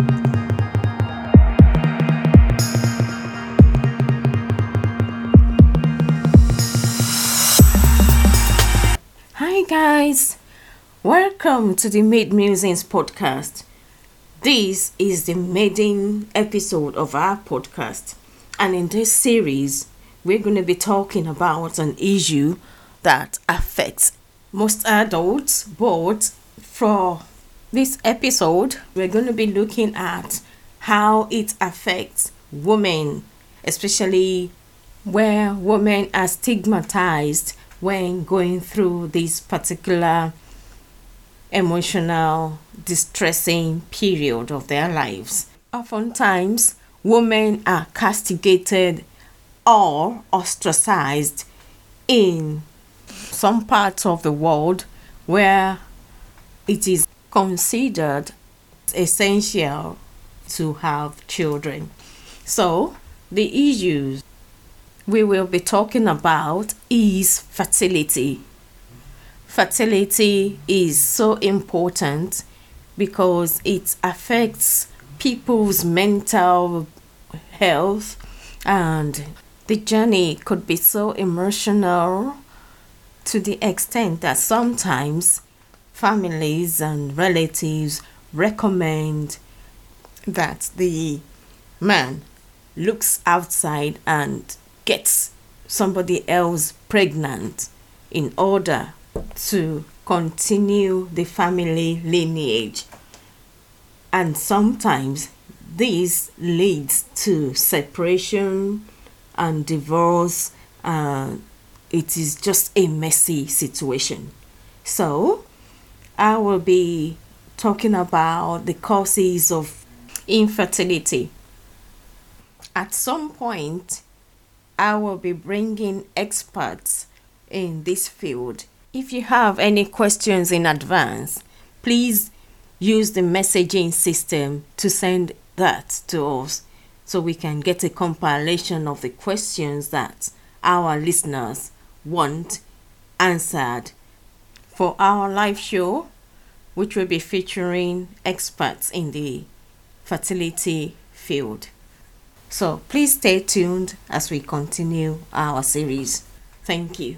Hi, guys. Welcome to the Made Musings podcast. This is the maiden episode of our podcast, and in this series, we're going to be talking about an issue that affects most adults. But for this episode, we're going to be looking at how it affects women, especially where women are stigmatized when going through this particular emotional distressing period of their lives. Oftentimes, women are castigated or ostracized in some parts of the world where it is considered essential to have children. So, the issues we will be talking about is fertility. Fertility is so important because it affects people's mental health and the journey could be so emotional to the extent that sometimes families and relatives recommend that the man looks outside and gets somebody else pregnant in order to continue the family lineage. And sometimes this leads to separation and divorce. Uh, it is just a messy situation. So, I will be talking about the causes of infertility. At some point, I will be bringing experts in this field. If you have any questions in advance, please use the messaging system to send that to us so we can get a compilation of the questions that our listeners want answered for our live show, which will be featuring experts in the fertility field. So please stay tuned as we continue our series. Thank you.